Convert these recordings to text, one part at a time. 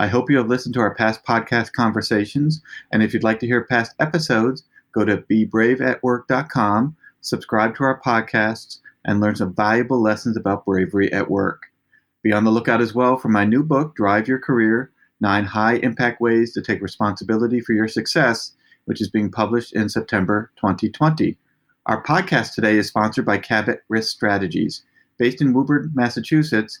I hope you have listened to our past podcast conversations, and if you'd like to hear past episodes, go to bebraveatwork.com, subscribe to our podcasts, and learn some valuable lessons about bravery at work. Be on the lookout as well for my new book, Drive Your Career Nine High Impact Ways to Take Responsibility for Your Success, which is being published in September 2020. Our podcast today is sponsored by Cabot Risk Strategies. Based in Woburn, Massachusetts,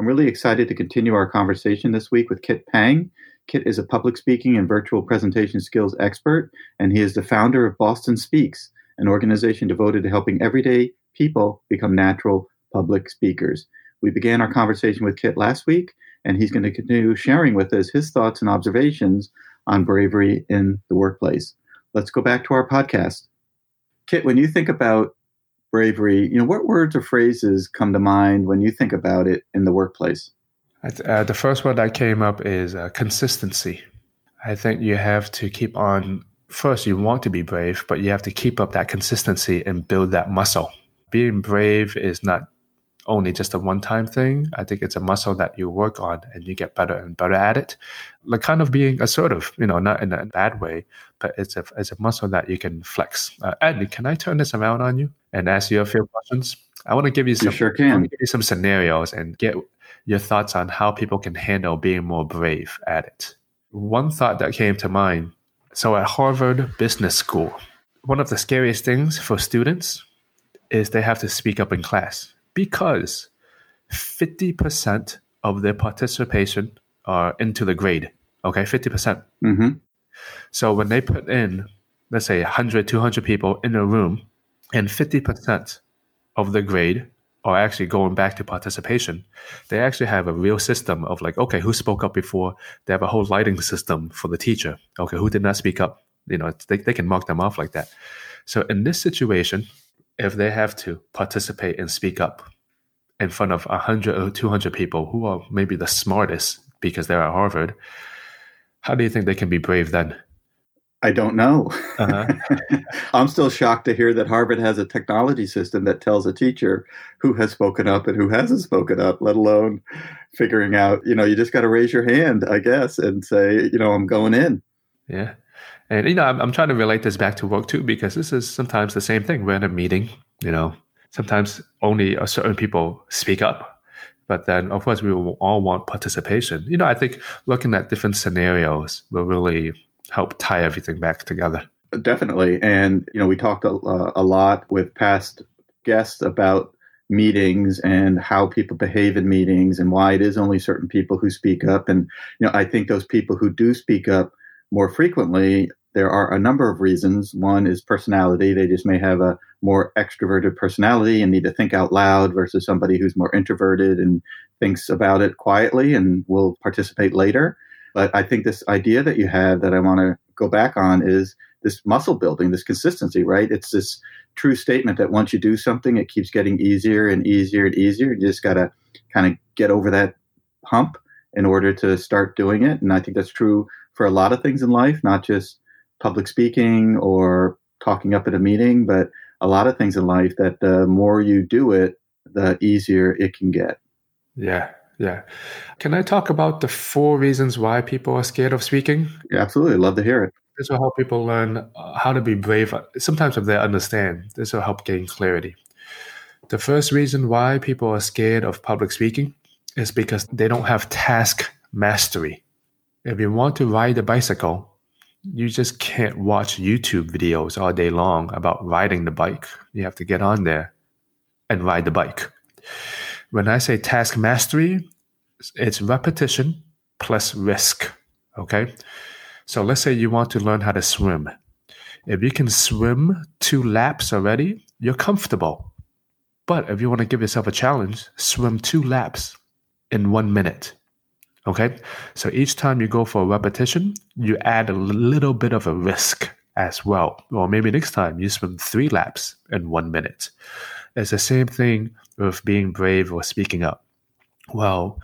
I'm really excited to continue our conversation this week with Kit Pang. Kit is a public speaking and virtual presentation skills expert, and he is the founder of Boston Speaks, an organization devoted to helping everyday people become natural public speakers. We began our conversation with Kit last week, and he's going to continue sharing with us his thoughts and observations on bravery in the workplace. Let's go back to our podcast. Kit, when you think about bravery, you know, what words or phrases come to mind when you think about it in the workplace? Uh, the first one that came up is uh, consistency. I think you have to keep on. First, you want to be brave, but you have to keep up that consistency and build that muscle. Being brave is not only just a one time thing. I think it's a muscle that you work on and you get better and better at it. Like kind of being assertive, you know, not in a bad way, but it's a, it's a muscle that you can flex. Uh, Ed, can I turn this around on you and ask you a few questions? I want to give you some, you sure can. give you some scenarios and get your thoughts on how people can handle being more brave at it. One thought that came to mind. So at Harvard Business School, one of the scariest things for students is they have to speak up in class because 50% of their participation are into the grade. Okay, 50%. percent mm hmm So when they put in, let's say 100, 200 people in a room, and 50% of the grade are actually going back to participation, they actually have a real system of like, okay, who spoke up before? They have a whole lighting system for the teacher. Okay, who did not speak up? You know, they, they can mark them off like that. So in this situation, if they have to participate and speak up in front of 100 or 200 people who are maybe the smartest because they're at Harvard, how do you think they can be brave then? I don't know. Uh-huh. I'm still shocked to hear that Harvard has a technology system that tells a teacher who has spoken up and who hasn't spoken up, let alone figuring out, you know, you just got to raise your hand, I guess, and say, you know, I'm going in. Yeah. And you know, I'm, I'm trying to relate this back to work too because this is sometimes the same thing. We're in a meeting, you know, sometimes only a certain people speak up, but then of course we will all want participation. You know, I think looking at different scenarios will really help tie everything back together. Definitely, and you know, we talked a, uh, a lot with past guests about meetings and how people behave in meetings and why it is only certain people who speak up and you know i think those people who do speak up more frequently there are a number of reasons. One is personality. They just may have a more extroverted personality and need to think out loud versus somebody who's more introverted and thinks about it quietly and will participate later. But I think this idea that you have that I want to go back on is this muscle building, this consistency, right? It's this true statement that once you do something, it keeps getting easier and easier and easier. You just got to kind of get over that hump in order to start doing it. And I think that's true for a lot of things in life, not just public speaking or talking up at a meeting, but a lot of things in life that the more you do it, the easier it can get. Yeah, yeah. Can I talk about the four reasons why people are scared of speaking? Yeah, absolutely. Love to hear it. This will help people learn uh, how to be brave. Sometimes, if they understand, this will help gain clarity. The first reason why people are scared of public speaking is because they don't have task mastery. If you want to ride a bicycle, you just can't watch YouTube videos all day long about riding the bike. You have to get on there and ride the bike. When I say task mastery, it's repetition plus risk. Okay. So let's say you want to learn how to swim. If you can swim two laps already, you're comfortable. But if you want to give yourself a challenge, swim two laps in one minute. Okay. So each time you go for a repetition, you add a little bit of a risk as well. Or maybe next time you swim three laps in one minute. It's the same thing with being brave or speaking up. Well,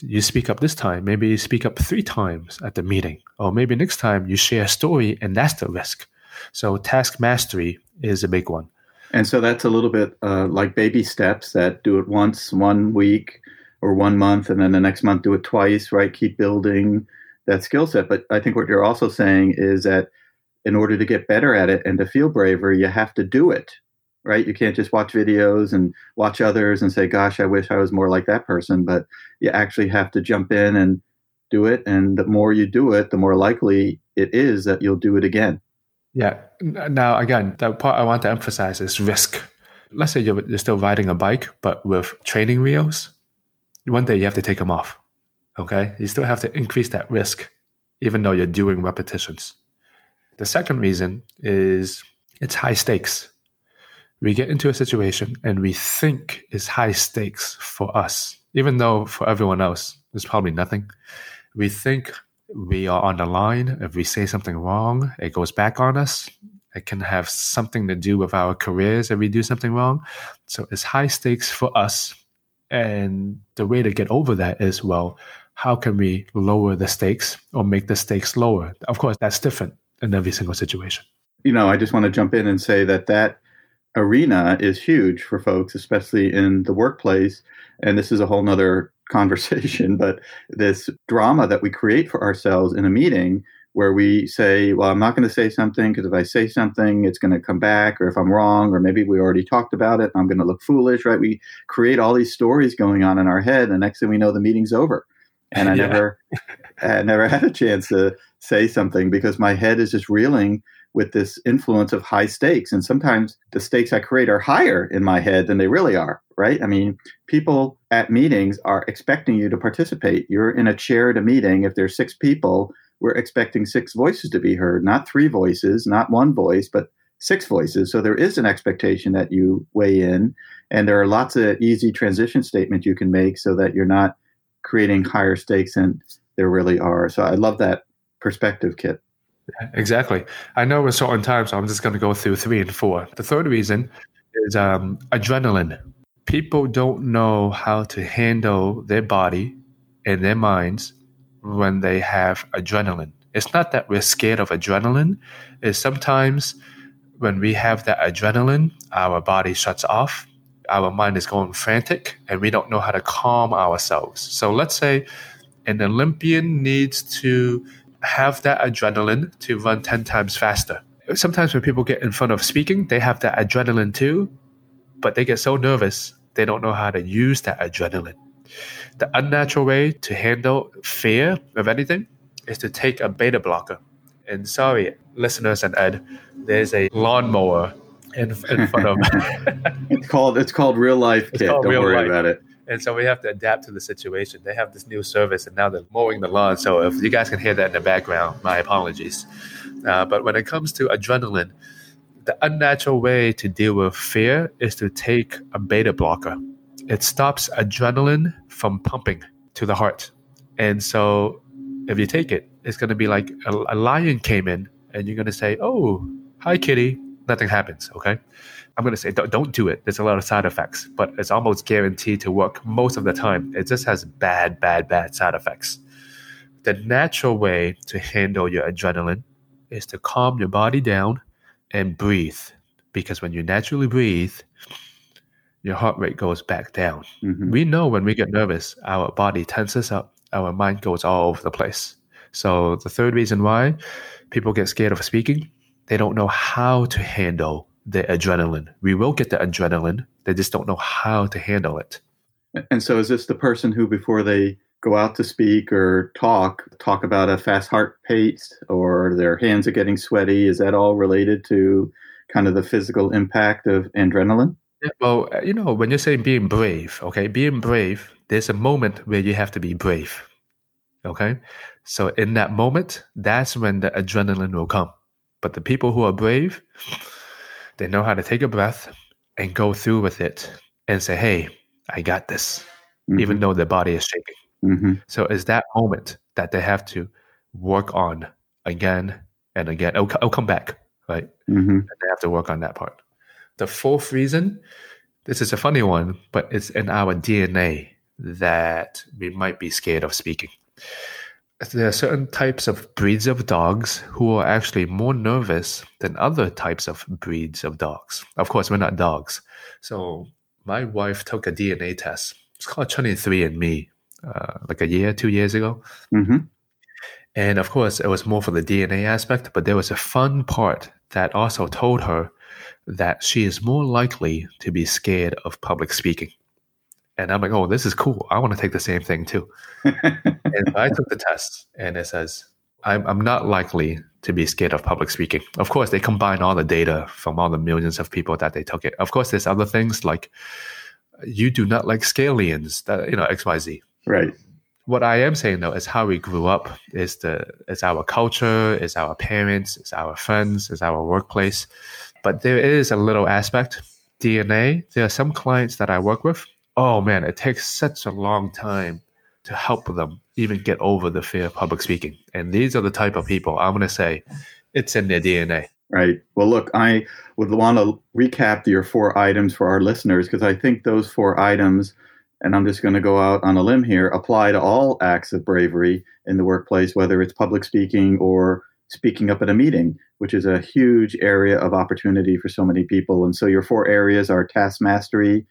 you speak up this time, maybe you speak up three times at the meeting, or maybe next time you share a story and that's the risk. So, task mastery is a big one. And so that's a little bit uh, like baby steps that do it once, one week or one month, and then the next month do it twice, right? Keep building that skill set. But I think what you're also saying is that in order to get better at it and to feel braver, you have to do it right? You can't just watch videos and watch others and say, gosh, I wish I was more like that person. But you actually have to jump in and do it. And the more you do it, the more likely it is that you'll do it again. Yeah. Now, again, the part I want to emphasize is risk. Let's say you're, you're still riding a bike, but with training wheels, one day you have to take them off. Okay. You still have to increase that risk, even though you're doing repetitions. The second reason is it's high stakes we get into a situation and we think is high stakes for us, even though for everyone else it's probably nothing. We think we are on the line. If we say something wrong, it goes back on us. It can have something to do with our careers if we do something wrong. So it's high stakes for us. And the way to get over that is well, how can we lower the stakes or make the stakes lower? Of course, that's different in every single situation. You know, I just want to jump in and say that that arena is huge for folks, especially in the workplace. And this is a whole nother conversation, but this drama that we create for ourselves in a meeting where we say, well, I'm not going to say something because if I say something, it's going to come back, or if I'm wrong, or maybe we already talked about it, I'm going to look foolish, right? We create all these stories going on in our head, and next thing we know, the meeting's over. And I yeah. never, I never had a chance to say something because my head is just reeling with this influence of high stakes. And sometimes the stakes I create are higher in my head than they really are, right? I mean, people at meetings are expecting you to participate. You're in a chair at a meeting. If there's six people, we're expecting six voices to be heard, not three voices, not one voice, but six voices. So there is an expectation that you weigh in. And there are lots of easy transition statements you can make so that you're not creating higher stakes than there really are. So I love that perspective, Kit. Exactly. I know we're short on time, so I'm just going to go through three and four. The third reason is um, adrenaline. People don't know how to handle their body and their minds when they have adrenaline. It's not that we're scared of adrenaline. It's sometimes when we have that adrenaline, our body shuts off, our mind is going frantic, and we don't know how to calm ourselves. So let's say an Olympian needs to have that adrenaline to run 10 times faster. Sometimes when people get in front of speaking, they have that adrenaline too, but they get so nervous, they don't know how to use that adrenaline. The unnatural way to handle fear of anything is to take a beta blocker. And sorry, listeners and Ed, there's a lawnmower in, in front of. it's called it's called real life. Kit. Don't worry life. about it. And so we have to adapt to the situation. They have this new service, and now they're mowing the lawn. So if you guys can hear that in the background, my apologies. Uh, but when it comes to adrenaline, the unnatural way to deal with fear is to take a beta blocker. It stops adrenaline from pumping to the heart. And so if you take it, it's going to be like a, a lion came in, and you're going to say, Oh, hi, kitty. Nothing happens. Okay. I'm going to say don't, don't do it. There's a lot of side effects, but it's almost guaranteed to work most of the time. It just has bad, bad, bad side effects. The natural way to handle your adrenaline is to calm your body down and breathe. Because when you naturally breathe, your heart rate goes back down. Mm-hmm. We know when we get nervous, our body tenses up, our mind goes all over the place. So, the third reason why people get scared of speaking, they don't know how to handle the adrenaline. We will get the adrenaline. They just don't know how to handle it. And so, is this the person who, before they go out to speak or talk, talk about a fast heart pace or their hands are getting sweaty. Is that all related to kind of the physical impact of adrenaline? Yeah, well, uh, you know, when you're saying being brave, okay, being brave, there's a moment where you have to be brave. Okay. So in that moment, that's when the adrenaline will come. But the people who are brave, they know how to take a breath and go through with it and say, hey, I got this, mm-hmm. even though their body is shaking. Mm-hmm. So it's that moment that they have to work on again and again. It'll, it'll come back, right? Mm-hmm. they have to work on that part. The fourth reason, this is a funny one, but it's in our DNA that we might be scared of speaking. There are certain types of breeds of dogs who are actually more nervous than other types of breeds of dogs. Of course, we're not dogs. So my wife took a DNA test. It's called 23andMe, uh, like a year, two years ago. Mm-hmm. And of course, it was more for the DNA aspect, but there was a fun part that also told her that she is more likely to be scared of public speaking. And I'm like, oh, this is cool. I want to take the same thing too. and I took the test, and it says, I'm, I'm not likely to be scared of public speaking. Of course, they combine all the data from all the millions of people that they took it. Of course, there's other things like you do not like scalians, that, you know, XYZ. Right. What I am saying though is how we grew up is the is our culture, is our parents, is our friends, is our workplace. But there is a little aspect DNA. There are some clients that I work with oh man, it takes such a long time to help them even get over the fear of public speaking. And these are the type of people I'm going to say it's in their DNA. Right. Well, look, I would want to recap your four items for our listeners because I think those four items, and I'm just going to go out on a limb here, apply to all acts of bravery in the workplace, whether it's public speaking or speaking up at a meeting, which is a huge area of opportunity for so many people. And so your four areas are task mastery,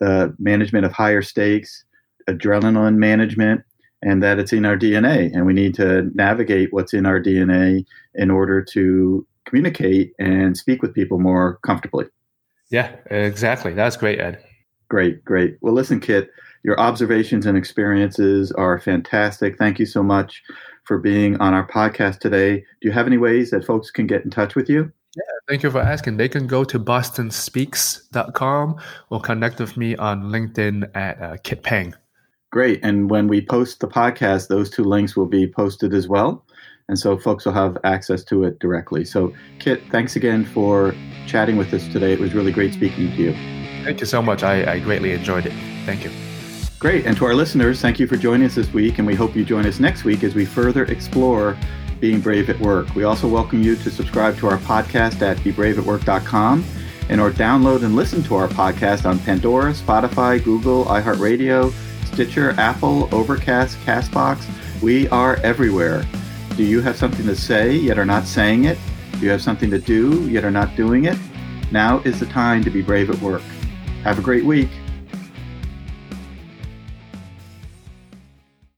the management of higher stakes, adrenaline management, and that it's in our DNA. And we need to navigate what's in our DNA in order to communicate and speak with people more comfortably. Yeah, exactly. That's great, Ed. Great, great. Well, listen, Kit, your observations and experiences are fantastic. Thank you so much for being on our podcast today. Do you have any ways that folks can get in touch with you? Yeah, thank you for asking. They can go to bostonspeaks.com or connect with me on LinkedIn at uh, Kit Pang. Great. And when we post the podcast, those two links will be posted as well. And so folks will have access to it directly. So, Kit, thanks again for chatting with us today. It was really great speaking to you. Thank you so much. I, I greatly enjoyed it. Thank you. Great. And to our listeners, thank you for joining us this week. And we hope you join us next week as we further explore being Brave at Work. We also welcome you to subscribe to our podcast at bebraveatwork.com and or download and listen to our podcast on Pandora, Spotify, Google, iHeartRadio, Stitcher, Apple, Overcast, Castbox. We are everywhere. Do you have something to say yet are not saying it? Do you have something to do yet are not doing it? Now is the time to be brave at work. Have a great week.